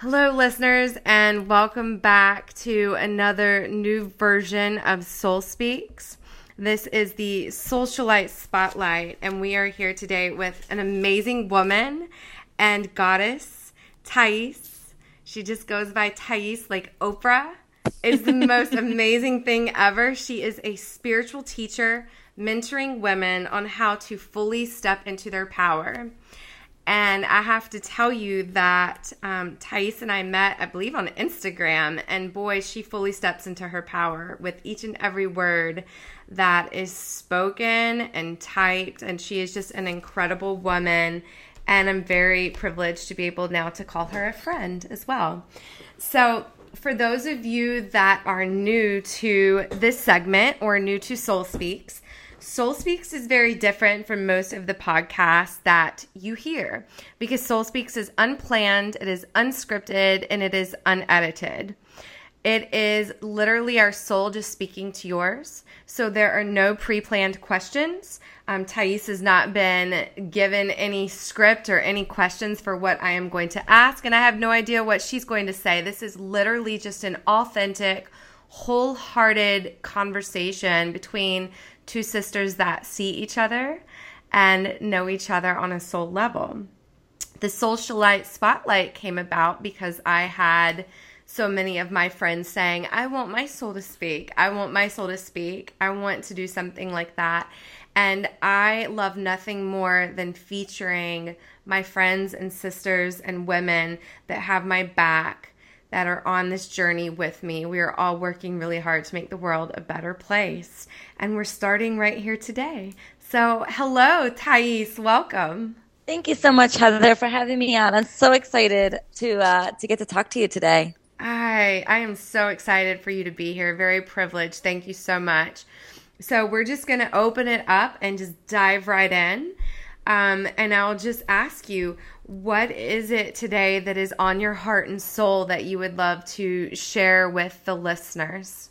Hello, listeners, and welcome back to another new version of Soul Speaks. This is the Socialite Spotlight, and we are here today with an amazing woman and goddess, Thais. She just goes by Thais like Oprah. Is the most amazing thing ever. She is a spiritual teacher mentoring women on how to fully step into their power. And I have to tell you that um, Thais and I met, I believe, on Instagram. And boy, she fully steps into her power with each and every word that is spoken and typed. And she is just an incredible woman. And I'm very privileged to be able now to call her a friend as well. So, for those of you that are new to this segment or new to Soul Speaks, Soul Speaks is very different from most of the podcasts that you hear because Soul Speaks is unplanned, it is unscripted, and it is unedited. It is literally our soul just speaking to yours. So there are no pre planned questions. Um, Thais has not been given any script or any questions for what I am going to ask, and I have no idea what she's going to say. This is literally just an authentic, wholehearted conversation between two sisters that see each other and know each other on a soul level. The Socialite Spotlight came about because I had so many of my friends saying, I want my soul to speak. I want my soul to speak. I want to do something like that. And I love nothing more than featuring my friends and sisters and women that have my back that are on this journey with me. We are all working really hard to make the world a better place. And we're starting right here today. So, hello, Thais. Welcome. Thank you so much, Heather, for having me on. I'm so excited to uh, to get to talk to you today. I I am so excited for you to be here. Very privileged. Thank you so much. So we're just going to open it up and just dive right in. Um, and I'll just ask you, what is it today that is on your heart and soul that you would love to share with the listeners?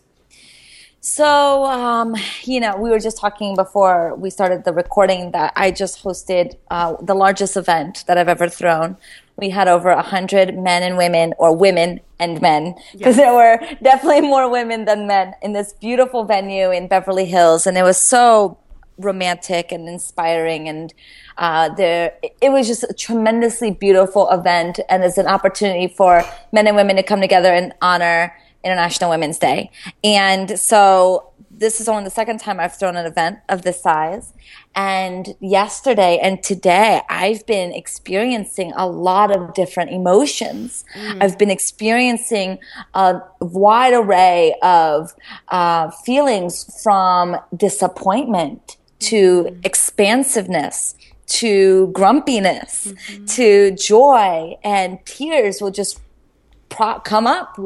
So, um, you know, we were just talking before we started the recording that I just hosted uh, the largest event that I've ever thrown. We had over a hundred men and women, or women and men, because yes. there were definitely more women than men in this beautiful venue in Beverly Hills, and it was so romantic and inspiring and uh, there it was just a tremendously beautiful event. And it's an opportunity for men and women to come together and honor international women's day. And so this is only the second time i've thrown an event of this size. And yesterday and today i've been experiencing a lot of different emotions. Mm. i've been experiencing a wide array of uh, feelings from disappointment to expansiveness to grumpiness mm-hmm. to joy and tears will just pro- come up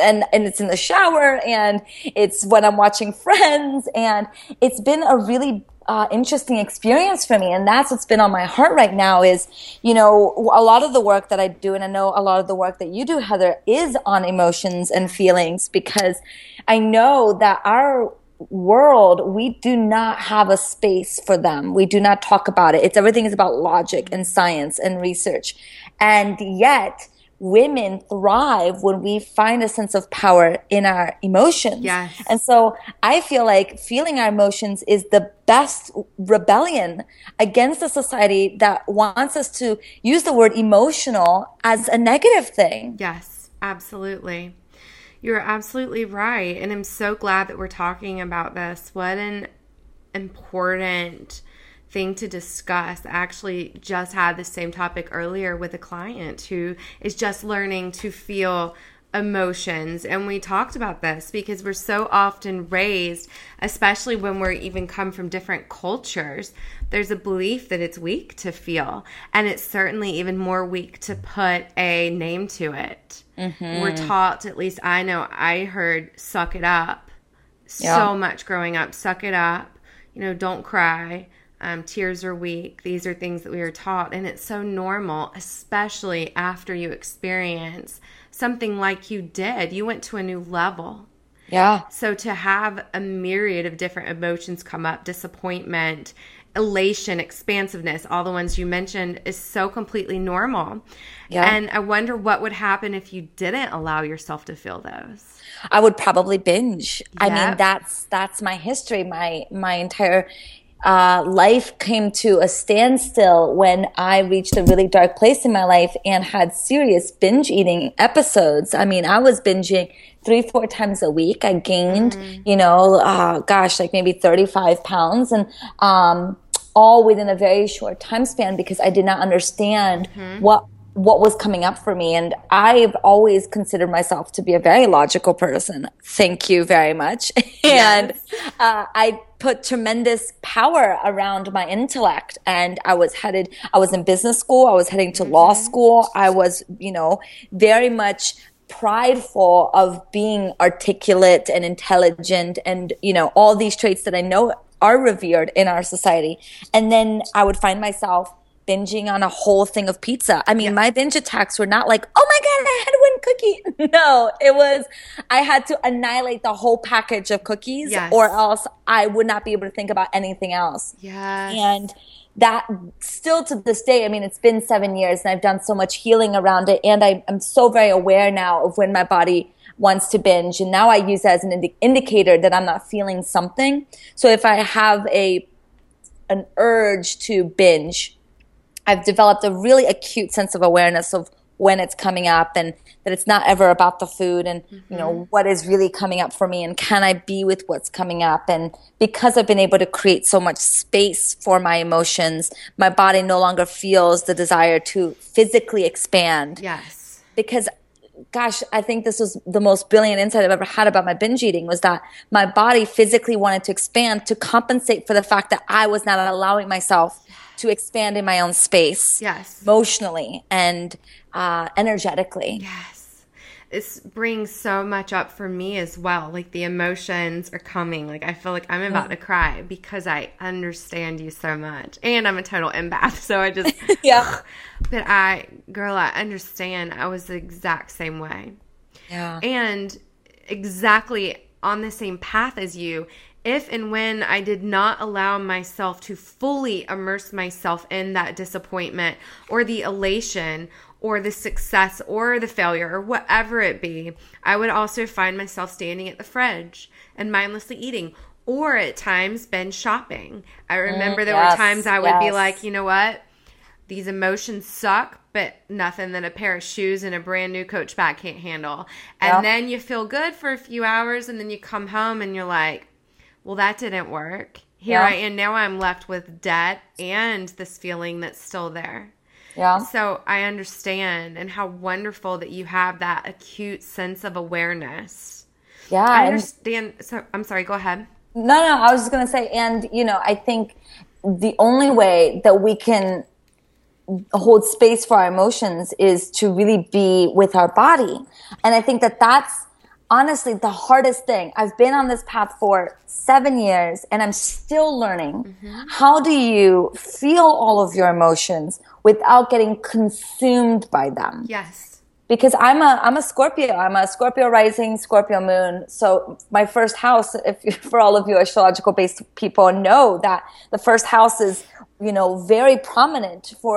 and and it's in the shower and it's when I'm watching friends and it's been a really uh, interesting experience for me and that's what's been on my heart right now is you know a lot of the work that i do and i know a lot of the work that you do heather is on emotions and feelings because i know that our world, we do not have a space for them. We do not talk about it. It's everything is about logic and science and research. And yet, women thrive when we find a sense of power in our emotions. Yes. And so I feel like feeling our emotions is the best rebellion against a society that wants us to use the word emotional as a negative thing. Yes, absolutely. You're absolutely right. And I'm so glad that we're talking about this. What an important thing to discuss. I actually just had the same topic earlier with a client who is just learning to feel emotions and we talked about this because we're so often raised especially when we're even come from different cultures there's a belief that it's weak to feel and it's certainly even more weak to put a name to it mm-hmm. we're taught at least i know i heard suck it up yeah. so much growing up suck it up you know don't cry um, tears are weak. These are things that we are taught, and it's so normal, especially after you experience something like you did. You went to a new level. Yeah. So to have a myriad of different emotions come up, disappointment elation, expansiveness, all the ones you mentioned, is so completely normal. Yeah. And I wonder what would happen if you didn't allow yourself to feel those. I would probably binge. I mean, that's that's my history. My my entire uh, life came to a standstill when I reached a really dark place in my life and had serious binge eating episodes. I mean, I was binging three, four times a week. I gained, you know, uh, gosh, like maybe 35 pounds and, um, all within a very short time span because I did not understand what what was coming up for me. And I've always considered myself to be a very logical person. Thank you very much. and uh, I put tremendous power around my intellect. And I was headed, I was in business school, I was heading to law school. I was, you know, very much prideful of being articulate and intelligent and, you know, all these traits that I know are revered in our society. And then I would find myself binging on a whole thing of pizza. I mean, my binge attacks were not like, oh my God, I had one cookie. No, it was, I had to annihilate the whole package of cookies Yes. or else I would not be able to think about anything else. Yeah. And that still to this day, I mean, it's been seven years and I've done so much healing around it. And I, I'm so very aware now of when my body wants to binge. And now I use as an indi- indicator that I'm not feeling something. So if I have a, an urge to binge, I've developed a really acute sense of awareness of when it's coming up and that it's not ever about the food and you know mm-hmm. what is really coming up for me and can I be with what's coming up? And because I've been able to create so much space for my emotions my body no longer feels the desire to physically expand. Yes. because gosh i think this was the most brilliant insight i've ever had about my binge eating was that my body physically wanted to expand to compensate for the fact that i was not allowing myself to expand in my own space Yes. emotionally and uh, energetically Yes. This brings so much up for me as well. Like the emotions are coming. Like I feel like I'm about to cry because I understand you so much. And I'm a total empath. So I just, yeah but I, girl, I understand. I was the exact same way. yeah and exactly on the same path as you if and when I did not allow myself to fully immerse myself in that disappointment or the elation or the success or the failure or whatever it be, I would also find myself standing at the fridge and mindlessly eating or at times binge shopping. I mm, remember there were times I would be like, you know what? these emotions suck, but nothing that a pair of shoes and a brand new coach bag can't handle. And Yep. then you feel good for a few hours and then you come home and you're like, well, that didn't work. Here Yeah. I am. Now I'm left with debt and this feeling that's still there. yeah So I understand and how wonderful that you have that acute sense of awareness. yeah I understand. So I'm sorry, go ahead. No, no, I was just going to say, and, you know, I think the only way that we can hold space for our emotions is to really be with our body. And I think that that's honestly the hardest thing. I've been on this path for seven years and I'm still learning. Mm-hmm. How do you feel all of your emotions without getting consumed by them? Yes. because I'm a I'm a Scorpio. I'm a Scorpio rising, Scorpio moon. So my first house, if you, for all of you astrological based people, know that the first house is you know very prominent for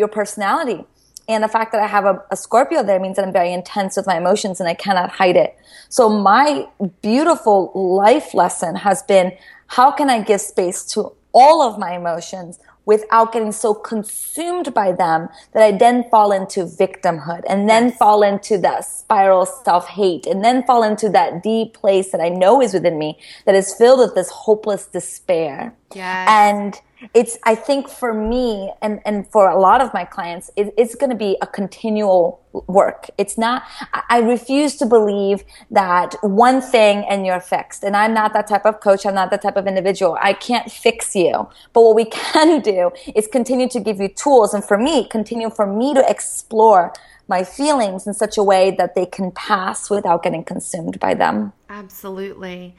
your personality. And the fact that I have a, a Scorpio there means that I'm very intense with my emotions and I cannot hide it. So my beautiful life lesson has been how can I give space to all of my emotions without getting so consumed by them that I then fall into victimhood and then fall into that spiral self hate and then fall into that deep place that I know is within me that is filled with this hopeless despair. Yes. And it's, I think for me and, and for a lot of my clients, it, it's going to be a continual work. It's not, I I refuse to believe that one thing and you're fixed. And I'm not that type of coach. I'm not that type of individual. I can't fix you. But what we can do is continue to give you tools. And for me, continue for me to explore my feelings in such a way that they can pass without getting consumed by them. Absolutely.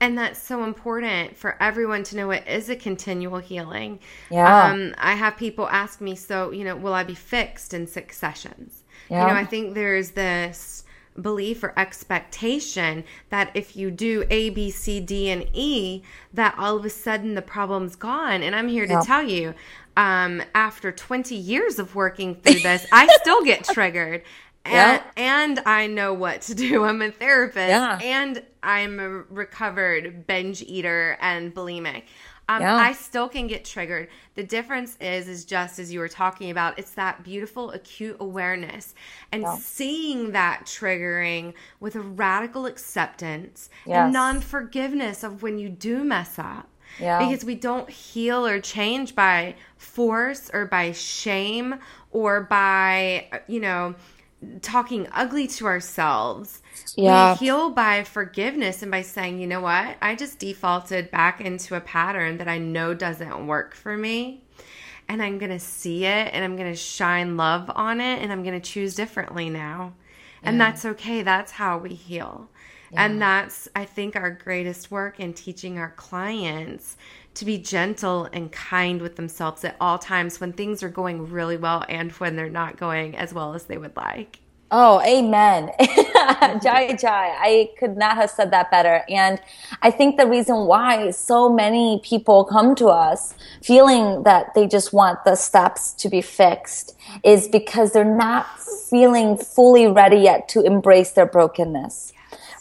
And that's so important for everyone to know it is a continual healing. Yeah. Um, I have people ask me, so, you know, will I be fixed in six sessions? Yeah. You know, I think there's this belief or expectation that if you do A, B, C, D, and E, that all of a sudden the problem's gone. And I'm here to tell you, um, after 20 years of working through this, I still get triggered. And, Yeah. and I know what to do. I'm a therapist Yeah. and I'm a recovered binge eater and bulimic. Um, Yeah. I still can get triggered. The difference is, is just as you were talking about, it's that beautiful acute awareness and seeing that triggering with a radical acceptance Yes. and non forgiveness of when you do mess up. Yeah. Because we don't heal or change by force or by shame or by, you know, talking ugly to ourselves. Yeah. We heal by forgiveness and by saying, you know what? I just defaulted back into a pattern that I know doesn't work for me. And I'm going to see it and I'm going to shine love on it and I'm going to choose differently now. And that's okay. That's how we heal. And that's, I think, our greatest work in teaching our clients to be gentle and kind with themselves at all times when things are going really well and when they're not going as well as they would like. Oh, amen. Jai Jai. I could not have said that better. And I think the reason why so many people come to us feeling that they just want the steps to be fixed is because they're not feeling fully ready yet to embrace their brokenness.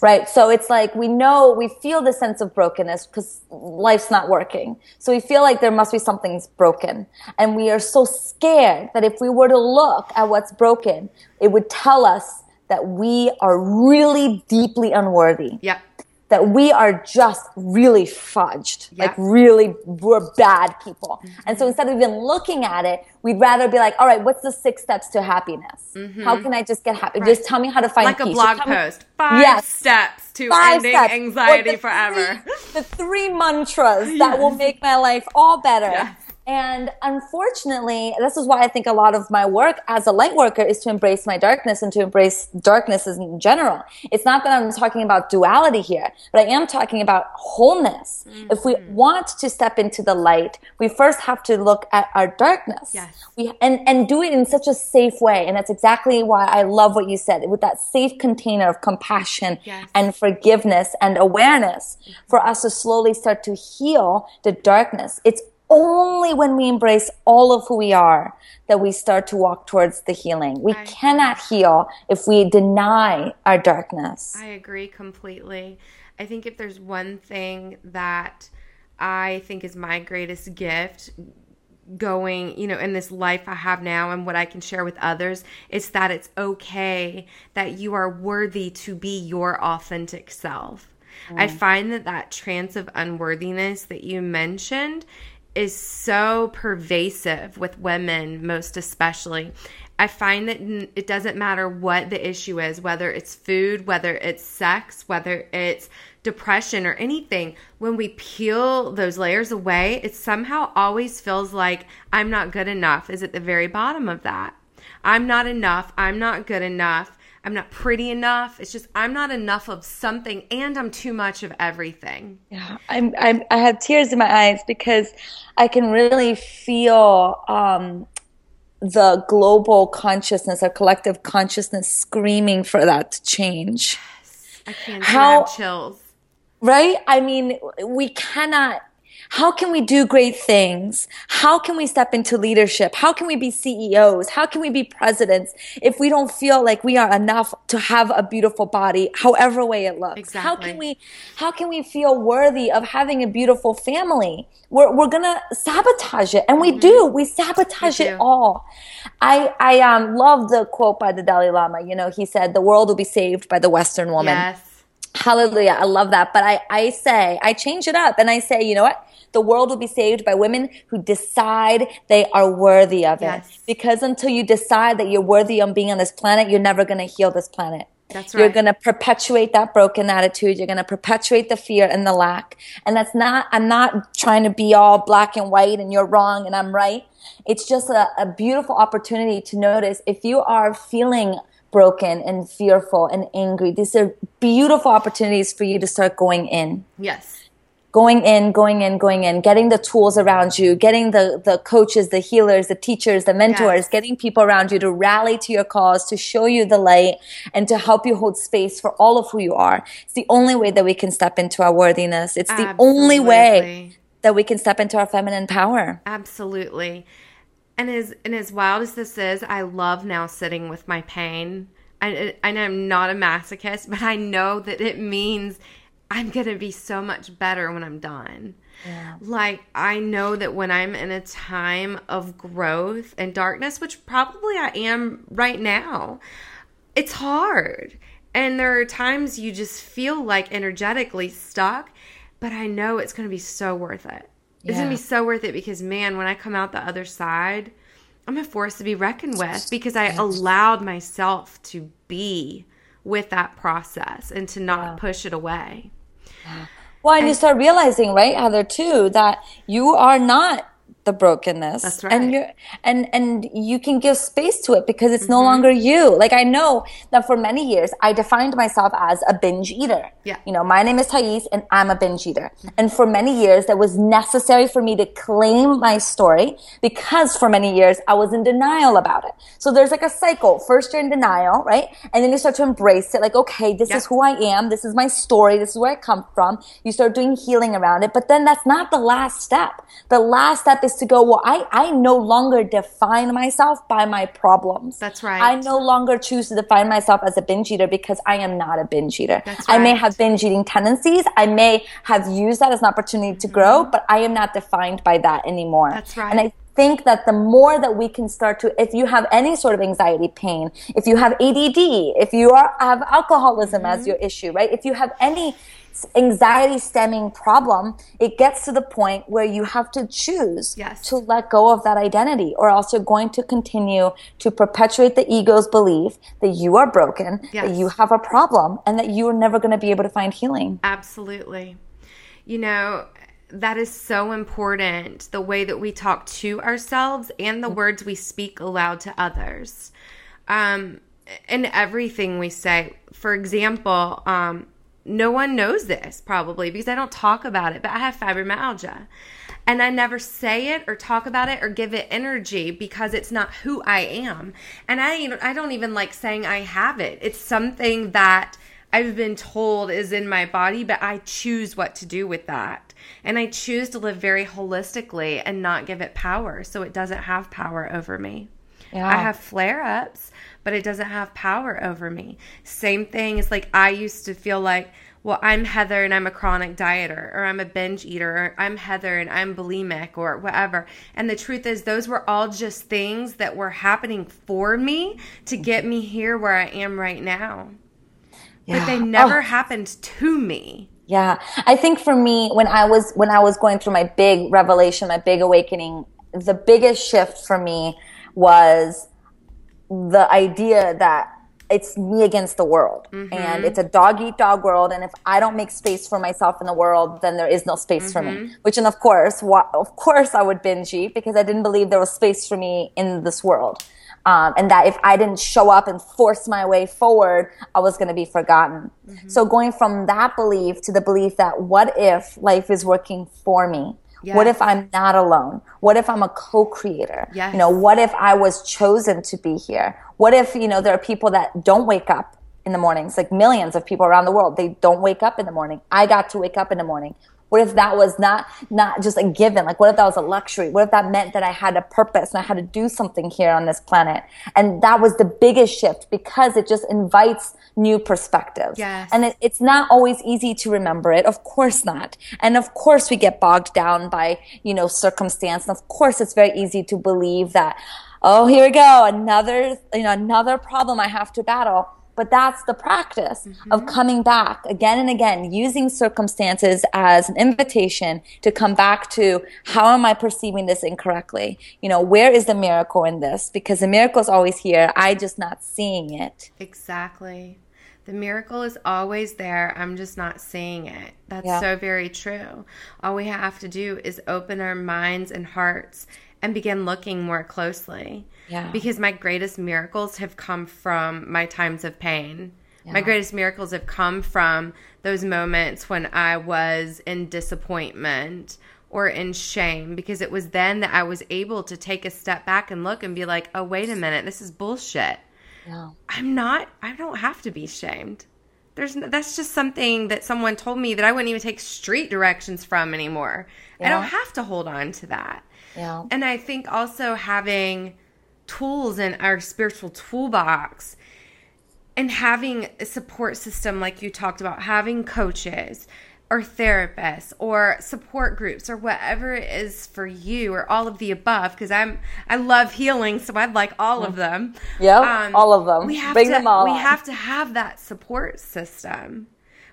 Right. So it's like we know, we feel the sense of brokenness because life's not working. So we feel like there must be something's broken. And we are so scared that if we were to look at what's broken, it would tell us that we are really deeply unworthy, Yep. That we are just really fudged, Yeah. like really, we're bad people. And so mm-hmm. instead of even looking at it, we'd rather be like, all right, what's the six steps to happiness? Mm-hmm. How can I just get happy? Just tell me how to find Like a blog tell me- post. Five Yes. steps to Five ending steps. anxiety forever. Three, the three mantras that will make my life all better. Yes. And unfortunately, this is why I think a lot of my work as a light worker is to embrace my darkness and to embrace darkness in general. It's not that I'm talking about duality here, but I am talking about wholeness. If we Mm-hmm. want to step into the light, we first have to look at our darkness. Yes. We, and, and do it in such a safe way. And that's exactly why I love what you said with that safe container of compassion Yes. and forgiveness and awareness for us to slowly start to heal the darkness. It's only when we embrace all of who we are that we start to walk towards the healing. We I- cannot heal if we deny our darkness. I agree completely. I think if there's one thing that I think is my greatest gift going, you know, in this life I have now and what I can share with others, it's that it's okay that you are worthy to be your authentic self. I mm. find that that trance of unworthiness that you mentioned is so pervasive with women, most especially. I find that it doesn't matter what the issue is, whether it's food, whether it's sex, whether it's depression or anything. When we peel those layers away, it somehow always feels like I'm not good enough, is at the very bottom of that. I'm not enough. I'm not good enough. I'm not pretty enough. It's just I'm not enough of something and I'm too much of everything. Yeah, I'm, I'm, I have tears in my eyes because I can really feel um, the global consciousness, our collective consciousness screaming for that to change. I can't How- chills. Right? I mean, we cannot. How can we do great things? How can we step into leadership? How can we be CEOs? How can we be presidents if we don't feel like we are enough to have a beautiful body, however way it looks? Exactly. How can we how can we feel worthy of having a beautiful family? We're we're gonna sabotage it. And we do. We sabotage We it all. I I um love the quote by the Dalai Lama. You know, he said the world will be saved by the Western woman. Yes. Hallelujah. I love that. But I, I say, I change it up and I say, you know what? The world will be saved by women who decide they are worthy of it. Yes. Because until you decide that you're worthy of being on this planet, you're never going to heal this planet. That's right. You're going to perpetuate that broken attitude. You're going to perpetuate the fear and the lack. And that's not, I'm not trying to be all black and white and you're wrong and I'm right. It's just a, a beautiful opportunity to notice if you are feeling broken and fearful and angry, these are beautiful opportunities for you to start going in Yes. Going in, going in, going in, getting the tools around you, getting the, the coaches, the healers, the teachers, the mentors, yes. getting people around you to rally to your cause, to show you the light and to help you hold space for all of who you are. It's the only way that we can step into our worthiness. It's the Absolutely. only way that we can step into our feminine power. Absolutely. And as and as wild as this is, I love now sitting with my pain. I, and I'm not a masochist, but I know that it means I'm going to be so much better when I'm done. Yeah. Like, I know that when I'm in a time of growth and darkness, which probably I am right now, it's hard. And there are times you just feel like energetically stuck, but I know it's going to be so worth it. Yeah. It's going to be so worth it because, man, when I come out the other side, I'm a force to be reckoned with because I allowed myself to be with that process and to not yeah. push it away. Well, and, you start realizing, right, Heather, too, that you are not the brokenness. That's right. And you and and you can give space to it because it's mm-hmm. no longer you. Like I know that for many years I defined myself as a binge eater. Yeah. You know, my name is Thais and I'm a binge eater. Mm-hmm. And for many years that was necessary for me to claim my story because for many years I was in denial about it. So there's like a cycle. First you're in denial, right? And then you start to embrace it like, okay, this is who I am. This is my story. This is where I come from. You start doing healing around it. But then that's not the last step. The last step is to go, well, I, I no longer define myself by my problems. That's right. I no longer choose to define myself as a binge eater because I am not a binge eater. That's right. I may have binge eating tendencies. I may have used that as an opportunity to grow, mm-hmm. but I am not defined by that anymore. That's right. And I think that the more that we can start to, if you have any sort of anxiety pain, if you have ADD, if you are, have alcoholism mm-hmm. as your issue, right? If you have any anxiety stemming problem, it gets to the point where you have to choose yes. to let go of that identity or else you're going to continue to perpetuate the ego's belief that you are broken, yes. that you have a problem, and that you are never going to be able to find healing. Absolutely. You know, that is so important the way that we talk to ourselves and the words we speak aloud to others. Um, and everything we say. For example, um, no one knows this probably because I don't talk about it, but I have fibromyalgia. And I never say it or talk about it or give it energy because it's not who I am. And I I don't even like saying I have it. It's something that I've been told is in my body, but I choose what to do with that. And I choose to live very holistically and not give it power so it doesn't have power over me. Yeah. I have flare ups, but it doesn't have power over me. Same thing is like I used to feel like, well, I'm Heather and I'm a chronic dieter, or I'm a binge eater, or I'm Heather and I'm bulimic, or whatever. And the truth is, those were all just things that were happening for me to get me here where I am right now. Yeah. But they never oh. happened to me. Yeah. I think for me, when I was, when I was going through my big revelation, my big awakening, the biggest shift for me was the idea that it's me against the world mm-hmm. and it's a dog eat dog world and if i don't make space for myself in the world then there is no space mm-hmm. for me mm-hmm. which and of course of course i would binge eat because i didn't believe there was space for me in this world um, and that if i didn't show up and force my way forward i was going to be forgotten mm-hmm. so going from that belief to the belief that what if life is working for me Yes. What if I'm not alone? What if I'm a co-creator? Yes. You know, what if I was chosen to be here? What if, you know, there are people that don't wake up in the mornings, like millions of people around the world, they don't wake up in the morning. I got to wake up in the morning. What if that was not, not just a given? Like, what if that was a luxury? What if that meant that I had a purpose and I had to do something here on this planet? And that was the biggest shift because it just invites new perspectives. Yes. And it, it's not always easy to remember it. Of course not. And of course we get bogged down by, you know, circumstance. And of course it's very easy to believe that, oh, here we go. Another, you know, another problem I have to battle. But that's the practice mm-hmm. of coming back again and again, using circumstances as an invitation to come back to how am I perceiving this incorrectly? You know, where is the miracle in this? Because the miracle is always here. I just not seeing it. Exactly. The miracle is always there. I'm just not seeing it. That's yeah. so very true. All we have to do is open our minds and hearts and begin looking more closely. Yeah. Because my greatest miracles have come from my times of pain Yeah. My greatest miracles have come from those moments when I was in disappointment or in shame because it was then that I was able to take a step back and look and be like, "Oh, wait a minute, this is bullshit." Yeah. I'm not I don't have to be shamed. There's that's just something that someone told me that I wouldn't even take street directions from anymore. Yeah. I don't have to hold on to that. Yeah. And I think also having tools in our spiritual toolbox and having a support system like you talked about, having coaches, or therapists or support groups or whatever it is for you or all of the above because I'm I love healing so I'd like all of them. Yeah, um, all of them. We have Bring to, them all. We on. have to have that support system.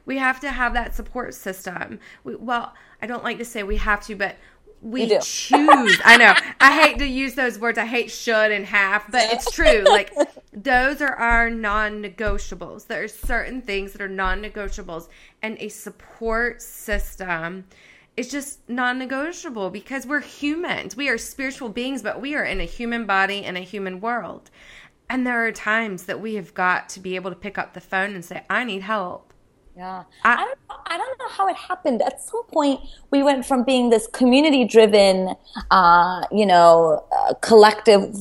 We have to have that support system. We, well, I don't like to say we have to, but we choose. I know. I hate to use those words. I hate should and have, but it's true. Like those are our non-negotiables. There are certain things that are non-negotiables and a support system is just non-negotiable because we're humans. We are spiritual beings, but we are in a human body in a human world. And there are times that we have got to be able to pick up the phone and say, "I need help." Yeah. I, I, don't, I don't know how it happened. At some point, we went from being this community driven, uh, you know, uh, collective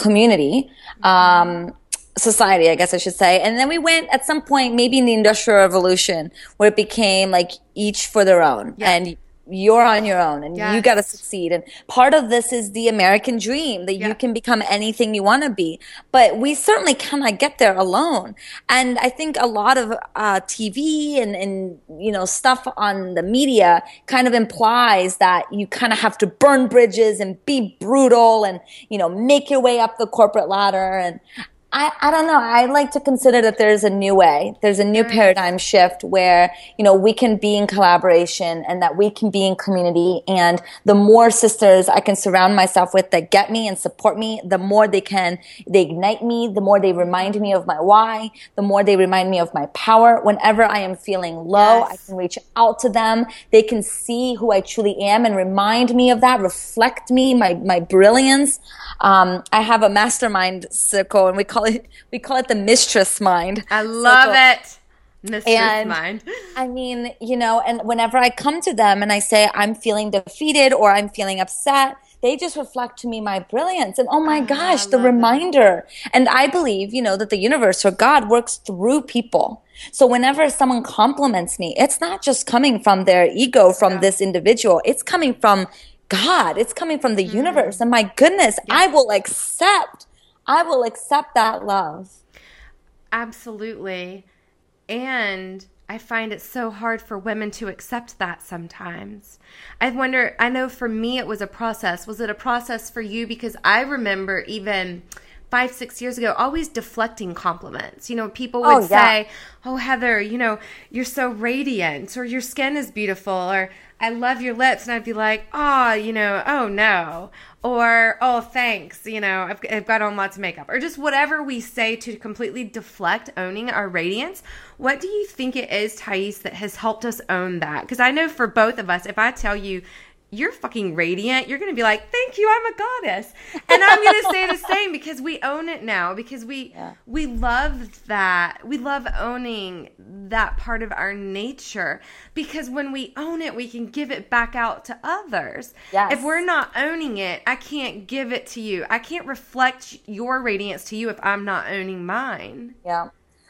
community, um, society, I guess I should say. And then we went at some point, maybe in the Industrial Revolution, where it became like each for their own. Yeah. And you're on your own and yes. you got to succeed. And part of this is the American dream that yeah. you can become anything you want to be. But we certainly cannot get there alone. And I think a lot of uh, TV and, and, you know, stuff on the media kind of implies that you kind of have to burn bridges and be brutal and, you know, make your way up the corporate ladder. And I, I don't know. I like to consider that there's a new way. There's a new paradigm shift where, you know, we can be in collaboration and that we can be in community. And the more sisters I can surround myself with that get me and support me, the more they can, they ignite me, the more they remind me of my why, the more they remind me of my power. Whenever I am feeling low, yes. I can reach out to them. They can see who I truly am and remind me of that, reflect me, my, my brilliance. Um, I have a mastermind circle and we call call it we call it the mistress mind. I love it. Mistress and, mind. I mean, you know, and whenever I come to them and I say I'm feeling defeated or I'm feeling upset, they just reflect to me my brilliance and oh my oh, gosh, the reminder. That. And I believe, you know, that the universe or God works through people. So whenever someone compliments me, it's not just coming from their ego from yeah. this individual. It's coming from God. It's coming from the mm. universe. And my goodness, yeah. I will accept I will accept that love. Absolutely. And I find it so hard for women to accept that sometimes. I wonder, I know for me it was a process. Was it a process for you? Because I remember even five, six years ago, always deflecting compliments. You know, people oh, would oh, yeah. say, Oh, Heather, you know, you're so radiant, or your skin is beautiful, or I love your lips. And I'd be like, Oh, you know, oh no. Or, Oh, thanks, you know, I've, I've got on lots of makeup, or just whatever we say to completely deflect owning our radiance. What do you think it is, Thais, that has helped us own that? Because I know for both of us, if I tell you, you're fucking radiant. You're going to be like, "Thank you, I'm a goddess." And I'm going to say the same because we own it now because we yeah. we love that. We love owning that part of our nature because when we own it, we can give it back out to others. Yes. If we're not owning it, I can't give it to you. I can't reflect your radiance to you if I'm not owning mine. Yeah.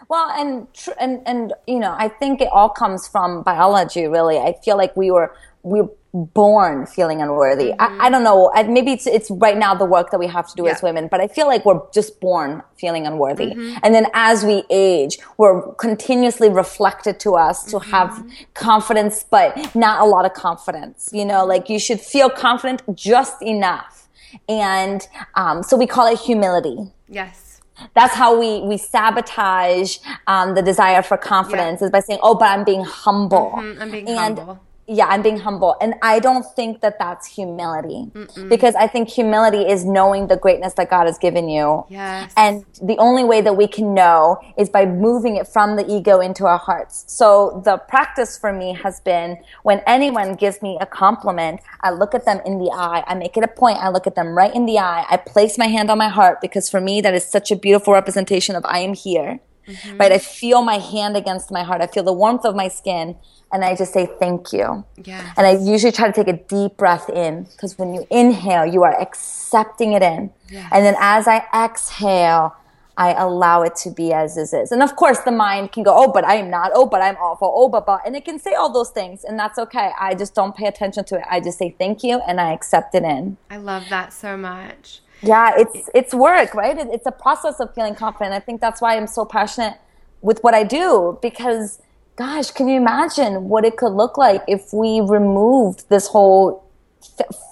Well, and and and you know, I think it all comes from biology. Really, I feel like we were we were born feeling unworthy. Mm-hmm. I, I, mm-hmm. don't know. I, maybe it's it's right now the work that we have to do yeah. as women, but I feel like we're just born feeling unworthy. Mm-hmm. And then as we age, we're continuously reflected to us to mm-hmm. have confidence, but not a lot of confidence. You know, like you should feel confident just enough. And um, so we call it humility. Yes that's how we we sabotage um, the desire for confidence yeah. is by saying, "Oh, but I'm being humble." Mm-hmm, I'm being and humble yeah, I'm being humble. And I don't think that that's humility Mm-mm. because I think humility is knowing the greatness that God has given you. Yes. And the only way that we can know is by moving it from the ego into our hearts. So the practice for me has been when anyone gives me a compliment, I look at them in the eye. I make it a point. I look at them right in the eye. I place my hand on my heart because for me, that is such a beautiful representation of I am here. Mm-hmm. right? I feel my hand against my heart. I feel the warmth of my skin and I just say thank you. Yeah. And I usually try to take a deep breath in because when you inhale, you are accepting it in. Yes. And then as I exhale, I allow it to be as is is. And of course, the mind can go, oh, but I am not. Oh, but I'm awful. Oh, but, but. And it can say all those things, and that's okay. I just don't pay attention to it. I just say thank you and I accept it in. I love that so much. Yeah, it's it's work, right? It's a process of feeling confident. I think that's why I'm so passionate with what I do because gosh, can you imagine what it could look like if we removed this whole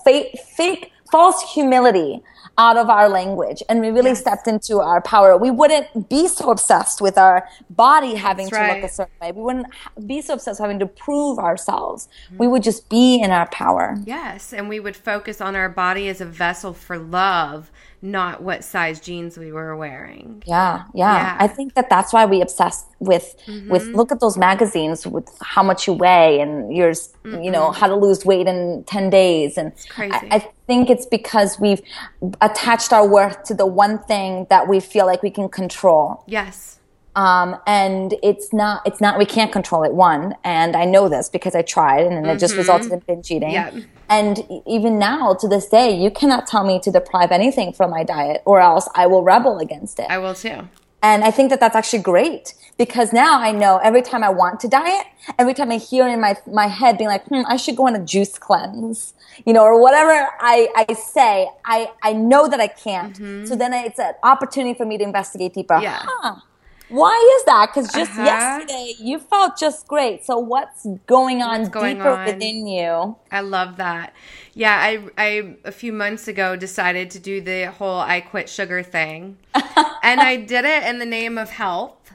fake, fake false humility out of our language and we really yes. stepped into our power, we wouldn't be so obsessed with our body having That's to right. look a certain way. We wouldn't be so obsessed having to prove ourselves. Mm-hmm. We would just be in our power. Yes, and we would focus on our body as a vessel for love not what size jeans we were wearing. Yeah, yeah. yeah. I think that that's why we obsess with mm-hmm. with look at those magazines with how much you weigh and your mm-hmm. you know how to lose weight in 10 days and I, I, think it's because we've attached our worth to the one thing that we feel like we can control. Yes. Um, and it's not, it's not, we can't control it. One, and I know this because I tried and mm-hmm. it just mm-hmm. resulted in binge eating. Yeah. And even now to this day, you cannot tell me to deprive anything from my diet or else I will rebel against it. I will too. And I think that that's actually great because now I know every time I want to diet, every time I hear in my, my head being like, hmm, I should go on a juice cleanse, you know, or whatever I, I say, I, I know that I can't. Mm-hmm. So then it's an opportunity for me to investigate deeper. Yeah. Huh why is that? Because just uh-huh. yesterday you felt just great. So what's going on what's going deeper on? within you? I love that. Yeah, I I a few months ago decided to do the whole I quit sugar thing, and I did it in the name of health.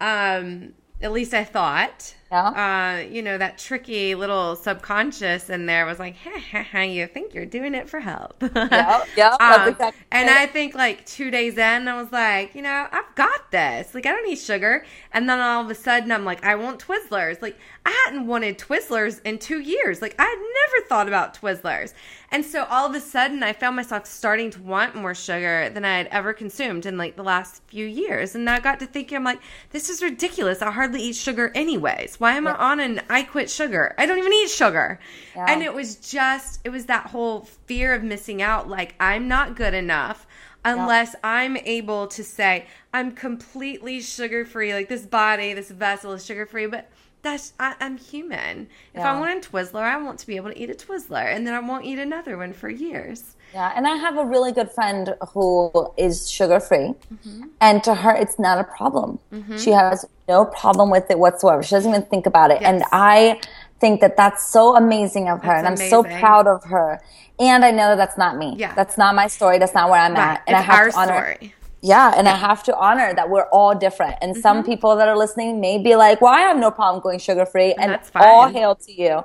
Um, at least I thought. Yeah. Uh, you know, that tricky little subconscious in there was like, ha, ha, ha, you think you're doing it for help. yeah, yeah. Um, exactly and I think like two days in, I was like, you know, I've got this. Like, I don't need sugar. And then all of a sudden, I'm like, I want Twizzlers. Like, I hadn't wanted Twizzlers in two years. Like, I had never thought about Twizzlers. And so all of a sudden, I found myself starting to want more sugar than I had ever consumed in like the last few years. And I got to thinking, I'm like, this is ridiculous. I hardly eat sugar anyways. Why am yeah. I on an I quit sugar? I don't even eat sugar. Yeah. And it was just, it was that whole fear of missing out. Like, I'm not good enough unless yeah. I'm able to say, I'm completely sugar free. Like, this body, this vessel is sugar free. But that's I, am human. If yeah. I want a Twizzler, I want to be able to eat a Twizzler, and then I won't eat another one for years. Yeah, and I have a really good friend who is sugar free, mm-hmm. and to her, it's not a problem. Mm-hmm. She has no problem with it whatsoever. She doesn't even think about it, yes. and I think that that's so amazing of her, that's and I'm so proud of her. And I know that that's not me. Yeah, that's not my story. That's not where I'm right. at, and it's I have to honor. Story. Yeah, and I have to honor that we're all different. And mm-hmm. some people that are listening may be like, "Well, I have no problem going sugar free," and, and all hail to you.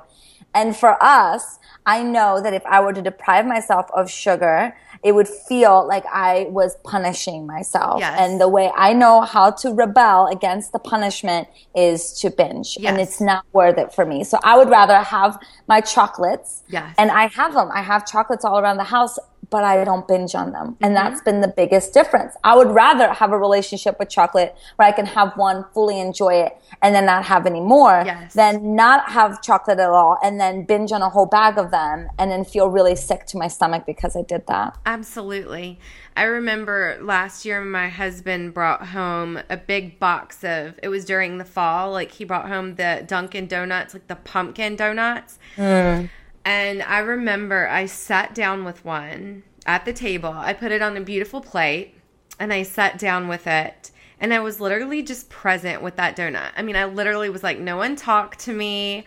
And for us, I know that if I were to deprive myself of sugar, it would feel like I was punishing myself. Yes. And the way I know how to rebel against the punishment is to binge. Yes. And it's not worth it for me. So I would rather have my chocolates. Yes. And I have them. I have chocolates all around the house but I don't binge on them. And mm-hmm. that's been the biggest difference. I would rather have a relationship with chocolate where I can have one, fully enjoy it, and then not have any more yes. than not have chocolate at all and then binge on a whole bag of them and then feel really sick to my stomach because I did that. Absolutely. I remember last year my husband brought home a big box of it was during the fall, like he brought home the Dunkin' Donuts, like the pumpkin donuts. Mm and I remember I sat down with one at the table. I put it on a beautiful plate and I sat down with it. And I was literally just present with that donut. I mean, I literally was like, no one talk to me.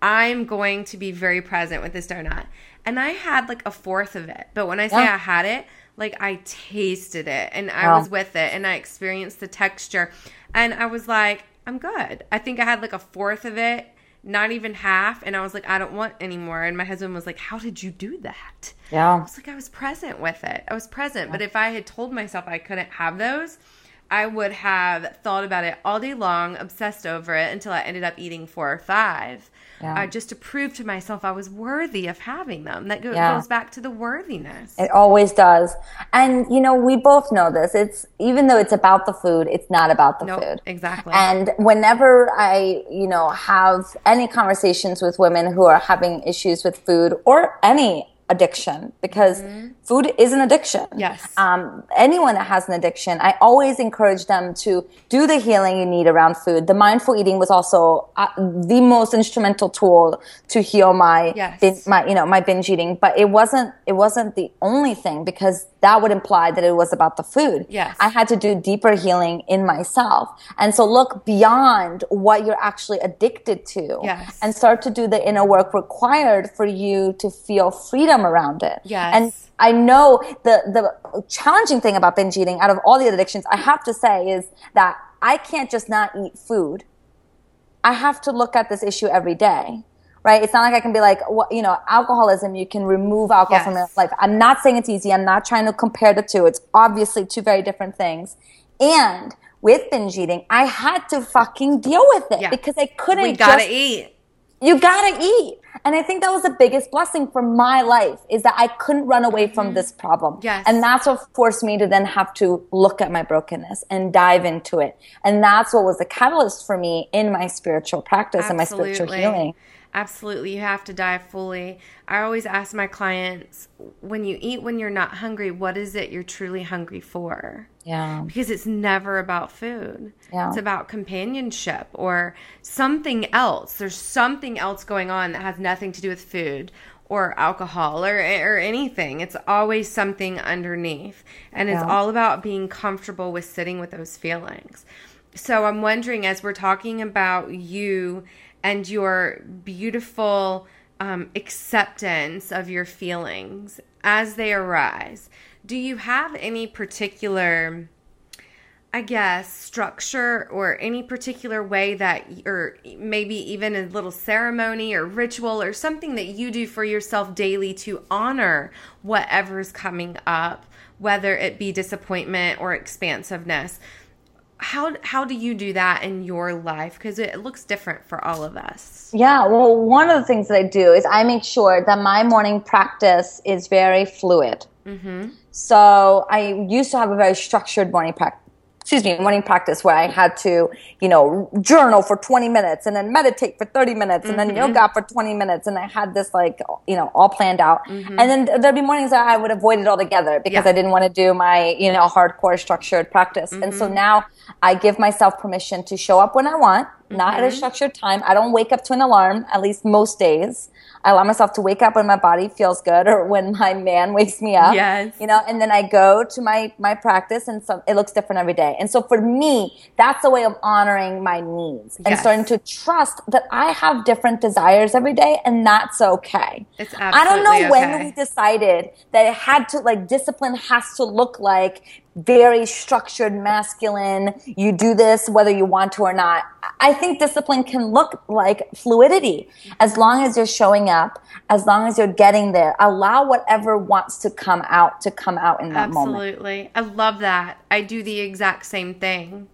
I'm going to be very present with this donut. And I had like a fourth of it. But when I say yeah. I had it, like I tasted it and I wow. was with it and I experienced the texture. And I was like, I'm good. I think I had like a fourth of it not even half. And I was like, I don't want anymore. And my husband was like, How did you do that? Yeah. I was like, I was present with it. I was present. Yeah. But if I had told myself I couldn't have those, I would have thought about it all day long, obsessed over it until I ended up eating four or five. Yeah. Uh, just to prove to myself I was worthy of having them. That go- Yeah. goes back to the worthiness. It always does. And you know, we both know this. It's even though it's about the food, it's not about the Nope, food. exactly. And whenever I, you know, have any conversations with women who are having issues with food or any addiction, because food is an addiction. Yes. Um, anyone that has an addiction, I always encourage them to do the healing you need around food. The mindful eating was also uh, the most instrumental tool to heal my Yes. bin- my you know my binge eating but it wasn't it wasn't the only thing because that would imply that it was about the food Yes. i had to do deeper healing in myself and so look beyond what you're actually addicted to Yes. and start to do the inner work required for you to feel freedom around it Yes. and I know the the challenging thing about binge eating out of all the addictions I have to say is that I can't just not eat food. I have to look at this issue every day. Right? It's not like I can be like, what, you know, alcoholism, you can remove alcohol from your life. I'm not saying it's easy. I'm not trying to compare the two. It's obviously two very different things. And with binge eating, I had to fucking deal with it Yeah. because I couldn't we gotta just eat. you gotta eat. And I think that was the biggest blessing for my life is that I couldn't run away from this problem. Mm-hmm. Yes. And that's what forced me to then have to look at my brokenness and dive into it. And that's what was the catalyst for me in my spiritual practice and my spiritual healing. Absolutely. You have to dive fully. I always ask my clients when you eat when you're not hungry, what is it you're truly hungry for? Yeah. Because it's never about food. Yeah. It's about companionship or something else. There's something else going on that has nothing to do with food or alcohol or or anything. It's always something underneath. And it's Yeah. all about being comfortable with sitting with those feelings. So I'm wondering as we're talking about you and your beautiful um, acceptance of your feelings as they arise, do you have any particular, I guess, structure or any particular way that, or maybe even a little ceremony or ritual or something that you do for yourself daily to honor whatever's coming up, whether it be disappointment or expansiveness? How, how do you do that in your life? Because it looks different for all of us. Yeah, well, one of the things that I do is I make sure that my morning practice is very fluid. Mm-hmm. So I used to have a very structured morning practice. Excuse me, morning practice where I had to, you know, journal for 20 minutes and then meditate for 30 minutes and then mm-hmm. yoga for 20 minutes. And I had this like, you know, all planned out. Mm-hmm. And then there'd be mornings that I would avoid it altogether because Yeah. I didn't want to do my, you know, hardcore structured practice. And so mm-hmm. now I give myself permission to show up when I want, not at a mm-hmm. structured time. I don't wake up to an alarm, at least most days. I allow myself to wake up when my body feels good or when my man wakes me up. Yes. You know, and then I go to my my practice and so it looks different every day. And so for me, that's a way of honoring my needs and Yes. starting to trust that I have different desires every day and that's okay. It's absolutely I don't know absolutely when we decided that it had to like discipline has to look like very structured masculine you do this whether you want to or not i think discipline can look like fluidity as long as you're showing up as long as you're getting there allow whatever wants to come out to come out in that moment Absolutely. I love that. I do the exact same thing.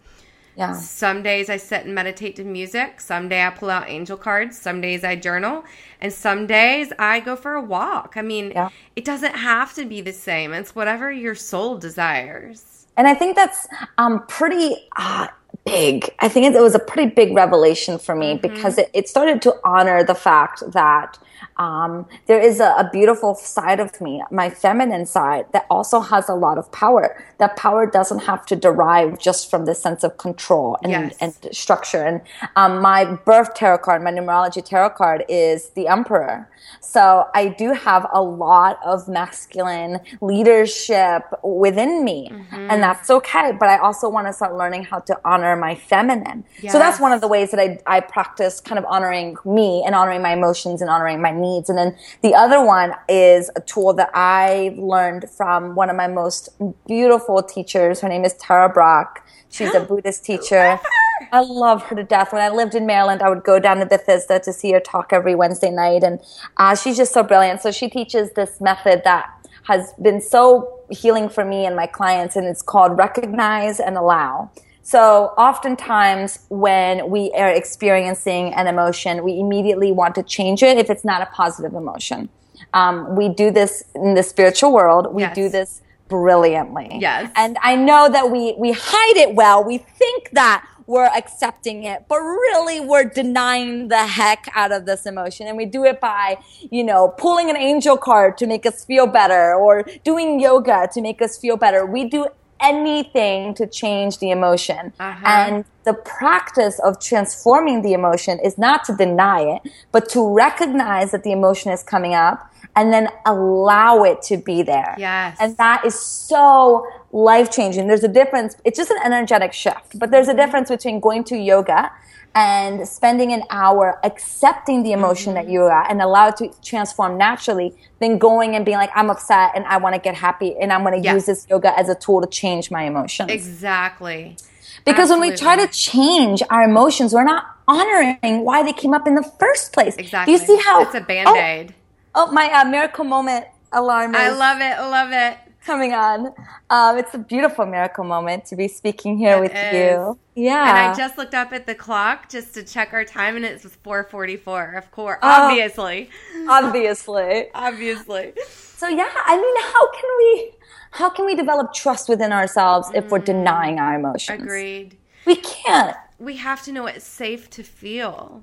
Yeah Some days I sit and meditate to music. Some day I pull out angel cards. Some days I journal. And some days I go for a walk. I mean, Yeah. it doesn't have to be the same. It's whatever your soul desires. And I think that's um, pretty uh, big. I think it, it was a pretty big revelation for me because it, it started to honor the fact that um, there is a, a beautiful side of me, my feminine side, that also has a lot of power. That power doesn't have to derive just from this sense of control and, Yes. and structure. And um, my birth tarot card, my numerology tarot card, is the Emperor. So I do have a lot of masculine leadership within me, and that's okay. But I also want to start learning how to honor my feminine. So that's one of the ways that I, I practice kind of honoring me and honoring my emotions and honoring my needs. And then the other one is a tool that I learned from one of my most beautiful teachers. Her name is Tara Brach. She's a Buddhist teacher. I love her to death. When I lived in Maryland, I would go down to Bethesda to see her talk every Wednesday night, and uh, she's just so brilliant. So she teaches this method that has been so healing for me and my clients, and it's called recognize and allow. So oftentimes when we are experiencing an emotion, we immediately want to change it if it's not a positive emotion. Um, we do this in the spiritual world. We Yes. do this brilliantly. Yes. And I know that we, we hide it well. We think that we're accepting it, but really we're denying the heck out of this emotion. And we do it by, you know, pulling an angel card to make us feel better or doing yoga to make us feel better. We do anything to change the emotion. Uh-huh. And the practice of transforming the emotion is not to deny it, but to recognize that the emotion is coming up and then allow it to be there. Yes. And that is so life changing. There's a difference. It's just an energetic shift, but there's a difference between going to yoga and spending an hour accepting the emotion that you're and allow it to transform naturally than going and being like, I'm upset and I want to get happy and I'm going to use this yoga as a tool to change my emotions. Exactly. Because when we try to change our emotions, we're not honoring why they came up in the first place. Exactly. Do you see how it's a band aid? Oh, oh my uh, miracle moment alarm is I love it. I love it. Coming on. Um, it's a beautiful miracle moment to be speaking here It with is. you. Yeah. And I just looked up at the clock just to check our time, and it was 4:44. Of course, Oh. obviously, obviously. obviously. So yeah, I mean, how can we how can we develop trust within ourselves if we're denying our emotions? Mm. Agreed. We can't. We have to know it's safe to feel.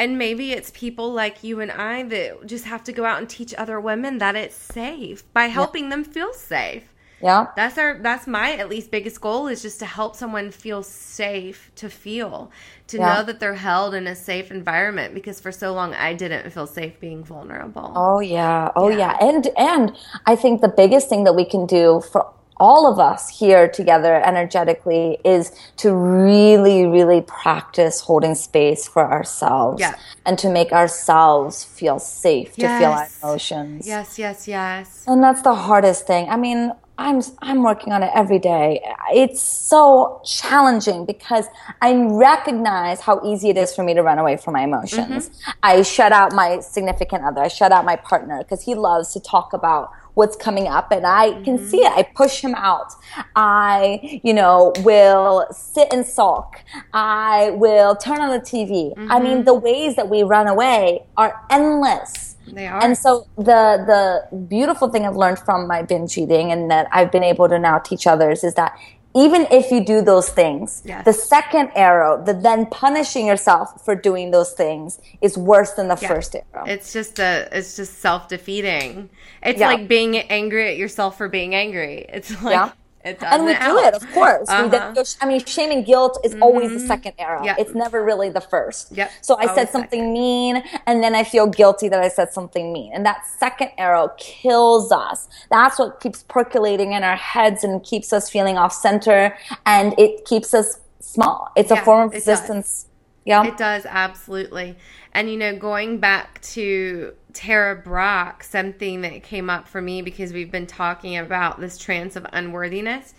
And maybe it's people like you and I that just have to go out and teach other women that it's safe by helping them feel safe. Yeah. That's our that's my at least biggest goal is just to help someone feel safe to feel, to Yeah. know that they're held in a safe environment because for so long I didn't feel safe being vulnerable. Oh yeah. Oh Yeah. yeah. And and I think the biggest thing that we can do for all of us here together energetically is to really really practice holding space for ourselves Yeah. and to make ourselves feel safe to feel our emotions. Yes, yes, yes. And that's the hardest thing. I mean, I'm I'm working on it every day. It's so challenging because I recognize how easy it is for me to run away from my emotions. Mm-hmm. I shut out my significant other. I shut out my partner because he loves to talk about what's coming up and I can see mm-hmm. it. I push him out. I, you know, will sit and sulk. I will turn on the TV. I mean, mm-hmm. the ways that we run away are endless. They are. And so the the beautiful thing I've learned from my binge eating and that I've been able to now teach others is that even if you do those things, Yes. the second arrow, the then punishing yourself for doing those things is worse than the Yeah. first arrow. It's just a it's just self defeating. It's Yeah. like being angry at yourself for being angry. It's like Yeah. And we do it, of course. Uh-huh. I mean, shame and guilt is always the second arrow. Yeah. It's never really the first. Yep. So I Always said something mean, and then I feel guilty that I said something mean. And that second arrow kills us. That's what keeps percolating in our heads and keeps us feeling off center, and it keeps us small. It's a form of it does. resistance. Yeah. It does absolutely. And you know, going back to Tara Brach, something that came up for me because we've been talking about this trance of unworthiness.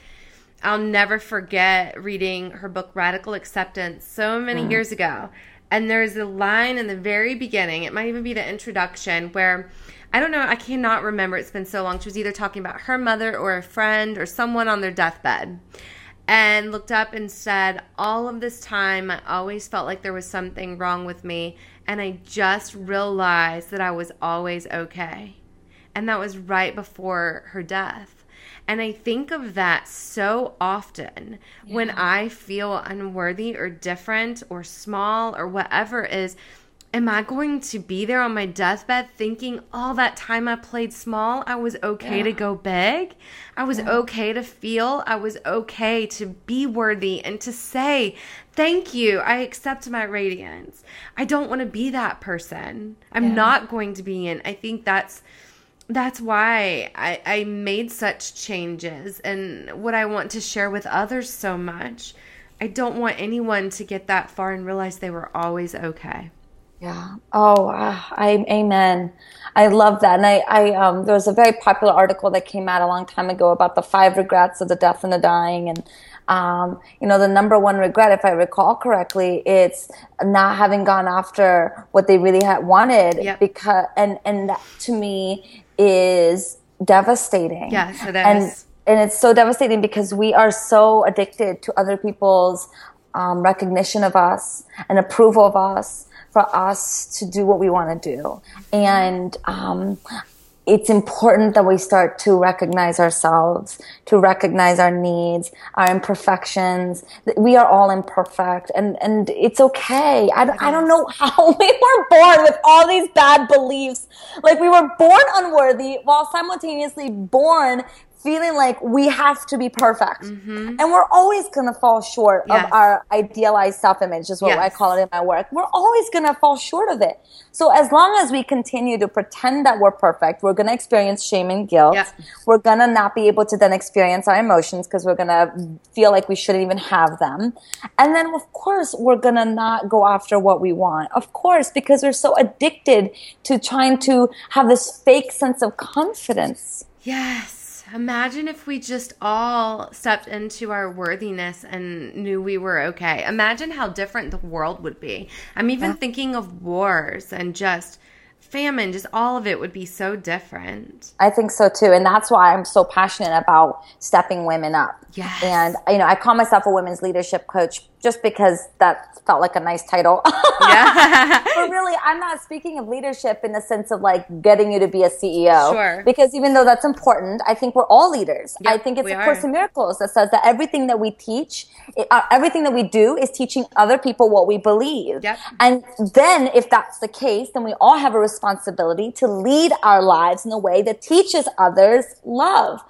I'll never forget reading her book Radical Acceptance so many mm. years ago. And there's a line in the very beginning, it might even be the introduction, where I don't know, I cannot remember. It's been so long. She was either talking about her mother or a friend or someone on their deathbed and looked up and said, All of this time, I always felt like there was something wrong with me. And I just realized that I was always okay. And that was right before her death. And I think of that so often when I feel unworthy or different or small or whatever is. Am I going to be there on my deathbed thinking all that time I played small, I was okay to go big? I was okay to feel, I was okay to be worthy and to say, Thank you, I accept my radiance. I don't want to be that person. I'm Yeah. not going to be in. I think that's that's why I, I made such changes and what I want to share with others so much. I don't want anyone to get that far and realize they were always okay. Yeah. Oh, uh, I amen. I love that. And I, I um, there was a very popular article that came out a long time ago about the five regrets of the death and the dying, and um, you know, the number one regret, if I recall correctly, it's not having gone after what they really had wanted. Yep. Because and and that to me is devastating. Yes, it And and it's so devastating because we are so addicted to other people's um, recognition of us and approval of us for us to do what we want to do. And um, it's important that we start to recognize ourselves, to recognize our needs, our imperfections. We are all imperfect and, and it's okay. I don't, I don't know how we were born with all these bad beliefs. Like we were born unworthy while simultaneously born feeling like we have to be perfect. Mm-hmm. And we're always going to fall short Yes. of our idealized self-image is what I call it in my work. We're always going to fall short of it. So as long as we continue to pretend that we're perfect, we're going to experience shame and guilt. Yeah. We're going to not be able to then experience our emotions because we're going to feel like we shouldn't even have them. And then of course, we're going to not go after what we want. Of course, because we're so addicted to trying to have this fake sense of confidence. Yes. Imagine if we just all stepped into our worthiness and knew we were okay. Imagine how different the world would be. I'm even thinking of wars and just famine, just all of it would be so different. I think so too. And that's why I'm so passionate about stepping women up. Yes. And, you know, I call myself a women's leadership coach just because that felt like a nice title. Yeah. but really, I'm not speaking of leadership in the sense of like getting you to be a CEO. Sure. Because even though that's important, I think we're all leaders. I think it's a Course are. in Miracles that says that everything that we teach, it- uh, everything that we do is teaching other people what we believe. Yep. And then if that's the case, then we all have a responsibility to lead our lives in a way that teaches others love.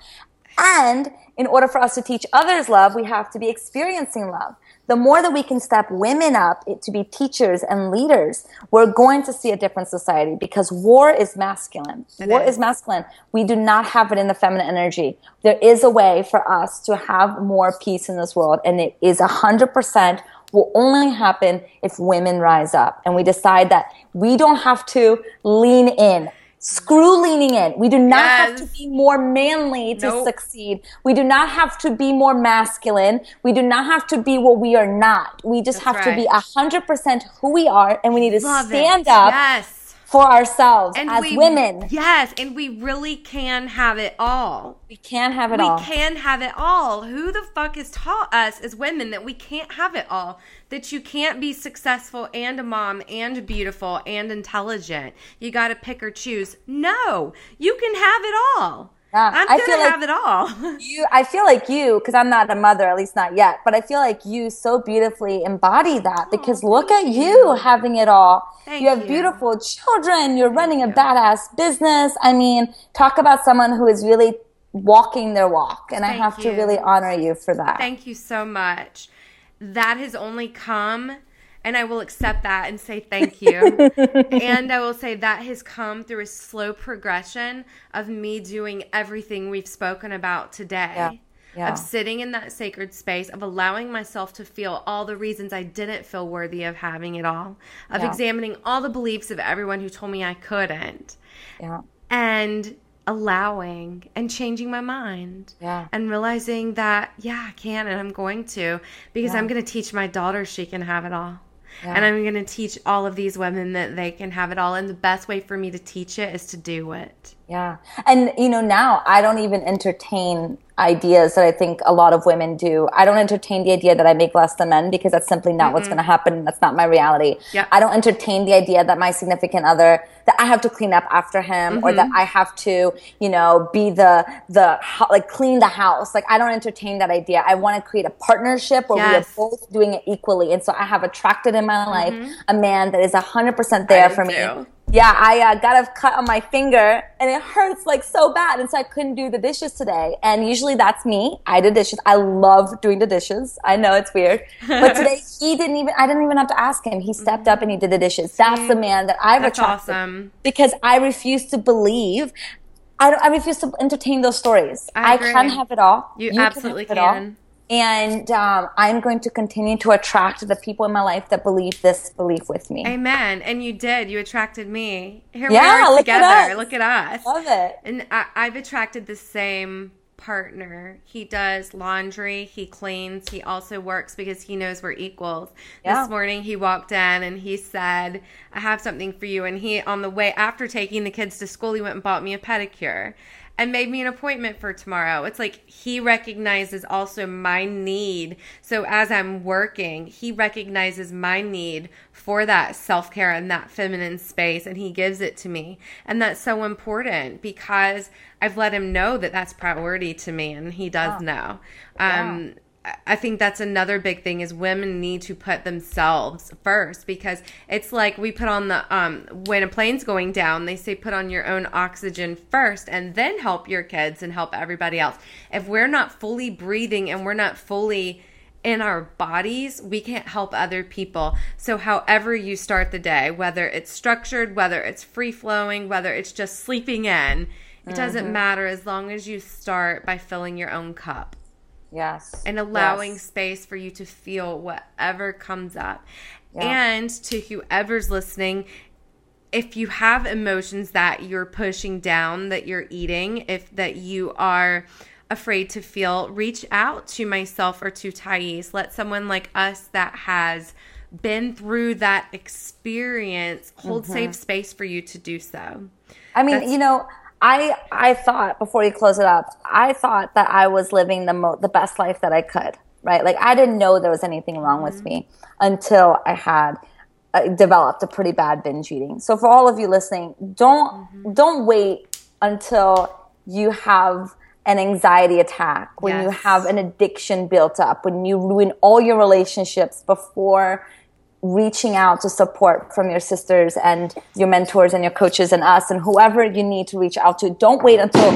And in order for us to teach others love, we have to be experiencing love. The more that we can step women up to be teachers and leaders, we're going to see a different society because war is masculine. war is. is masculine. We do not have it in the feminine energy. There is a way for us to have more peace in this world, and it is a hundred percent will only happen if women rise up and we decide that we don't have to lean in. Screw leaning in. We do not have to be more manly to Nope. succeed. We do not have to be more masculine. We do not have to be what we are not. We just That's have to be a hundred percent who we are and we need to Love stand it. up Yes. For ourselves as we, women. Yes, and we really can have it all. We can't have it we all. We can have it all. Who the fuck has taught us as women that we can't have it all? That you can't be successful and a mom and beautiful and intelligent. You got to pick or choose. No, you can have it all. Yeah, I'm gonna feel like- have it all. you i feel like you because i'm not a mother at least not yet but i feel like you so beautifully embody that oh, because look at you. having it all Thank you have you. beautiful children you're running a you. badass business i mean talk about someone who is really walking their walk and i Thank have to really honor you for that Thank you so much. That has only come, and I will accept that and say thank you. and I will say that has come through a slow progression of me doing everything we've spoken about today. Yeah. Yeah. Of sitting in that sacred space, of allowing myself to feel all the reasons I didn't feel worthy of having it all, of Yeah. examining all the beliefs of everyone who told me I couldn't, yeah and allowing and changing my mind Yeah. and realizing that yeah i can and i'm going to because i'm going to teach my daughter she can have it all Yeah. and i'm going to teach all of these women that they can have it all and the best way for me to teach it is to do it Yeah. And, you know, now I don't even entertain ideas that I think a lot of women do. I don't entertain the idea that I make less than men because that's simply not what's going to happen. That's not my reality. Yeah. I don't entertain the idea that my significant other, that I have to clean up after him or that I have to, you know, be the, the, like clean the house. Like I don't entertain that idea. I want to create a partnership where we are both doing it equally. And so I have attracted in my life a man that is a hundred percent there do for me. Yeah, I uh, got a cut on my finger and it hurts like so bad. And so I couldn't do the dishes today. And usually that's me. I did dishes. I love doing the dishes. I know it's weird. But today he didn't even, I didn't even have to ask him. He stepped up and he did the dishes. That's the man that I've That's attracted. awesome. Because I refuse to believe, I, don't, I refuse to entertain those stories. I I, can have it all. You have absolutely can. And um, I'm going to continue to attract the people in my life that believe this belief with me. amen and you did you attracted me here Yeah, we are look together us. look at us Love it. And I, I've attracted the same partner. He does laundry, he cleans, he also works because he knows we're equals. Yeah. This morning he walked in and he said, I have something for you. And he, on the way after taking the kids to school, he went and bought me a pedicure. And made me an appointment for tomorrow. It's like he recognizes also my need. So as I'm working, he recognizes my need for that self care and that feminine space, and he gives it to me. And that's so important because I've let him know that that's priority to me, and he does know. Um. I think that's another big thing is women need to put themselves first because it's like we put on the um when a plane's going down they say put on your own oxygen first and then help your kids and help everybody else. If we're not fully breathing and we're not fully in our bodies, we can't help other people. So however you start the day, whether it's structured, whether it's free flowing, whether it's just sleeping in, it doesn't matter as long as you start by filling your own cup Yes. and allowing Yes. space for you to feel whatever comes up. Yeah. And to whoever's listening, if you have emotions that you're pushing down, that you're eating, if that you are afraid to feel, reach out to myself or to Thais. Let someone like us that has been through that experience hold Mm-hmm. safe space for you to do so. I mean, That's- you know, I I thought before you close it up, I thought that I was living the mo- the best life that I could, right? Like I didn't know there was anything wrong with me until I had uh, developed a pretty bad binge eating. So for all of you listening, don't don't wait until you have an anxiety attack, when you have an addiction built up, when you ruin all your relationships before reaching out to support from your sisters and your mentors and your coaches and us and whoever you need to reach out to. Don't wait until,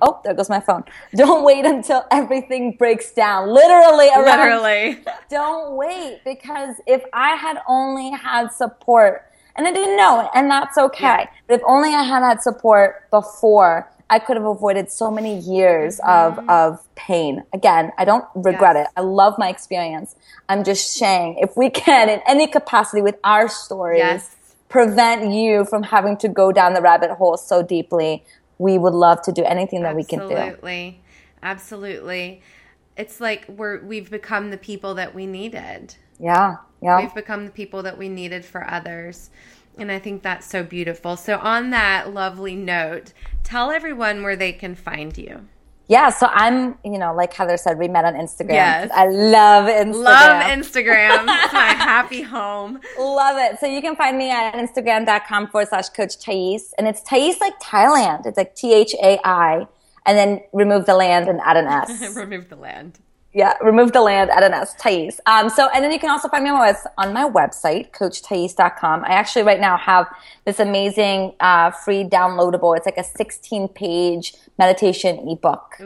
oh, there goes my phone. Don't wait until everything breaks down. Literally, around, Literally. Don't wait because if I had only had support, and I didn't know it, and that's okay. Yeah. But if only I had had support before, I could have avoided so many years of, mm-hmm. of pain. Again, I don't regret Yes. it. I love my experience. I'm just saying, if we can, in any capacity with our stories, Yes. prevent you from having to go down the rabbit hole so deeply, we would love to do anything that we can do. Absolutely. Absolutely. It's like we're we've become the people that we needed. Yeah, yeah. We've become the people that we needed for others. And I think that's so beautiful. So on that lovely note, tell everyone where they can find you. Yeah, so I'm, you know, like Heather said, we met on Instagram. Yes. I love Instagram. Love Instagram. it's my happy home. Love it. So you can find me at instagram.com forward slash coach Thais. And it's Thais like Thailand. It's like T H A I. And then remove the land and add an S. Remove the land. Yeah, remove the land, add an S, Thais. Um, so, and then you can also find me on my, webs- on my website, coachthais.com. I actually right now have this amazing uh, free downloadable. It's like a 16 page meditation ebook.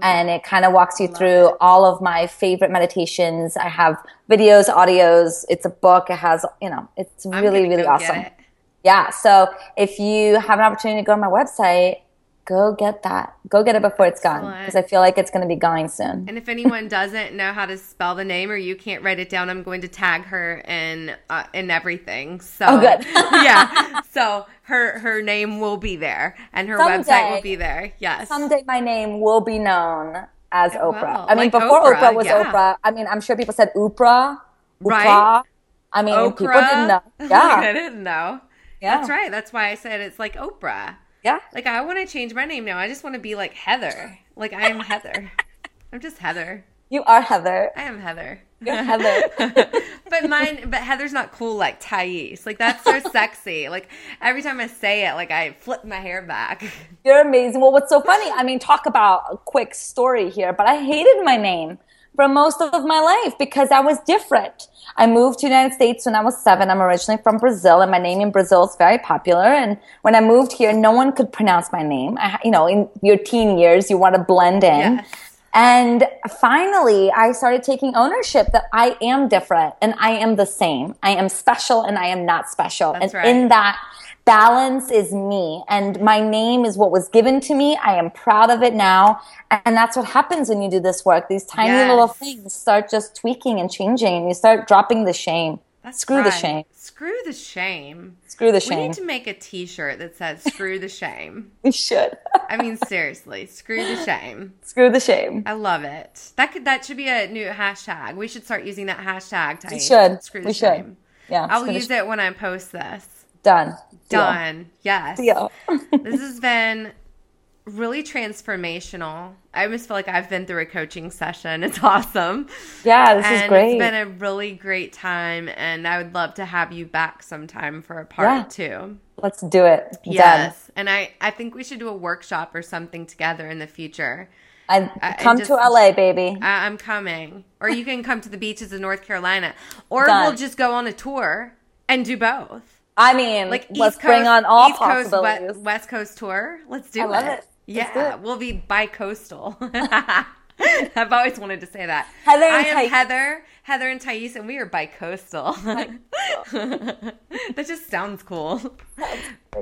And it kind of walks you through all of my favorite meditations. I have videos, audios. It's a book. It has, you know, it's really, really awesome. it. Yeah. So if you have an opportunity to go on my website, go get that. Go get it before it's gone because I feel like it's going to be going soon. And if anyone doesn't know how to spell the name or you can't write it down, I'm going to tag her in uh, in everything. So Oh, good. yeah. So her her name will be there and her website will be there. Yes. Someday my name will be known as Oprah. will. I mean, Like before Oprah, Oprah, was yeah. Oprah. I mean, I'm sure people said Oprah. Right. Oprah. I mean, Okra. people didn't know. Yeah. I didn't know. yeah. That's right. That's why I said it's like Oprah. Yeah. Like I want to change my name now. I just want to be like Heather. Like I am Heather. I'm just Heather. You are Heather. I am Heather. You're Heather. but mine, but Heather's not cool like Thais. Like that's so sexy. Like every time I say it, like I flip my hair back. You're amazing. Well, what's so funny? I mean, talk about a quick story here, but I hated my name for most of my life because I was different. I moved to the United States when I was seven. I'm originally from Brazil, and my name in Brazil is very popular. And when I moved here, no one could pronounce my name. I, you know, in your teen years, you want to blend in. Yes. And finally, I started taking ownership that I am different and I am the same. I am special and I am not special. That's and right. in that balance is me. And my name is what was given to me. I am proud of it now. And that's what happens when you do this work. These tiny Yes. little things start just tweaking and changing and you start dropping the shame. That's Screw the shame. Screw the shame. Screw the shame. We need to make a T-shirt that says "Screw the shame." We should. I mean, seriously, screw the shame. Screw the shame. I love it. That could that should be a new hashtag. We should start using that hashtag. Type. We should. Screw the We should. shame. Yeah. I'll use it when I post this. Done. Deal. Done. Yes. Deal. this has been really transformational. I almost feel like I've been through a coaching session. It's awesome. Yeah, this and is great. It's been a really great time, and I would love to have you back sometime for a part Yeah. two. Let's do it. Done. Yes, and I I think we should do a workshop or something together in the future. I, I come just- to LA, baby. I, I'm coming, or you can come to the beaches of North Carolina, or Done. we'll just go on a tour and do both. I mean, Like let's East bring on all East Coast, possibilities. West, West Coast tour. Let's do I it. love it. Yeah, we'll be bi-coastal. I've always wanted to say that. Heather and I am Thais. Heather, Heather and Thais, and we are bi-coastal. that just sounds cool.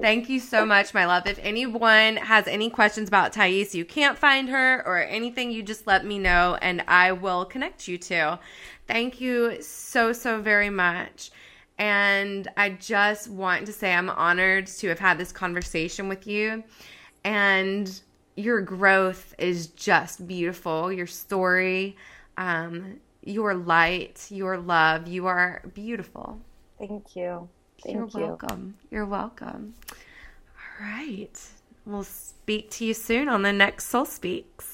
Thank you so much, my love. If anyone has any questions about Thais, you can't find her or anything, you just let me know and I will connect you to. Thank you so, so very much. And I just want to say I'm honored to have had this conversation with you. And your growth is just beautiful. Your story, um, your light, your love, you are beautiful. Thank you. Thank You're you. welcome. You're welcome. All right. We'll speak to you soon on the next Soul Speaks.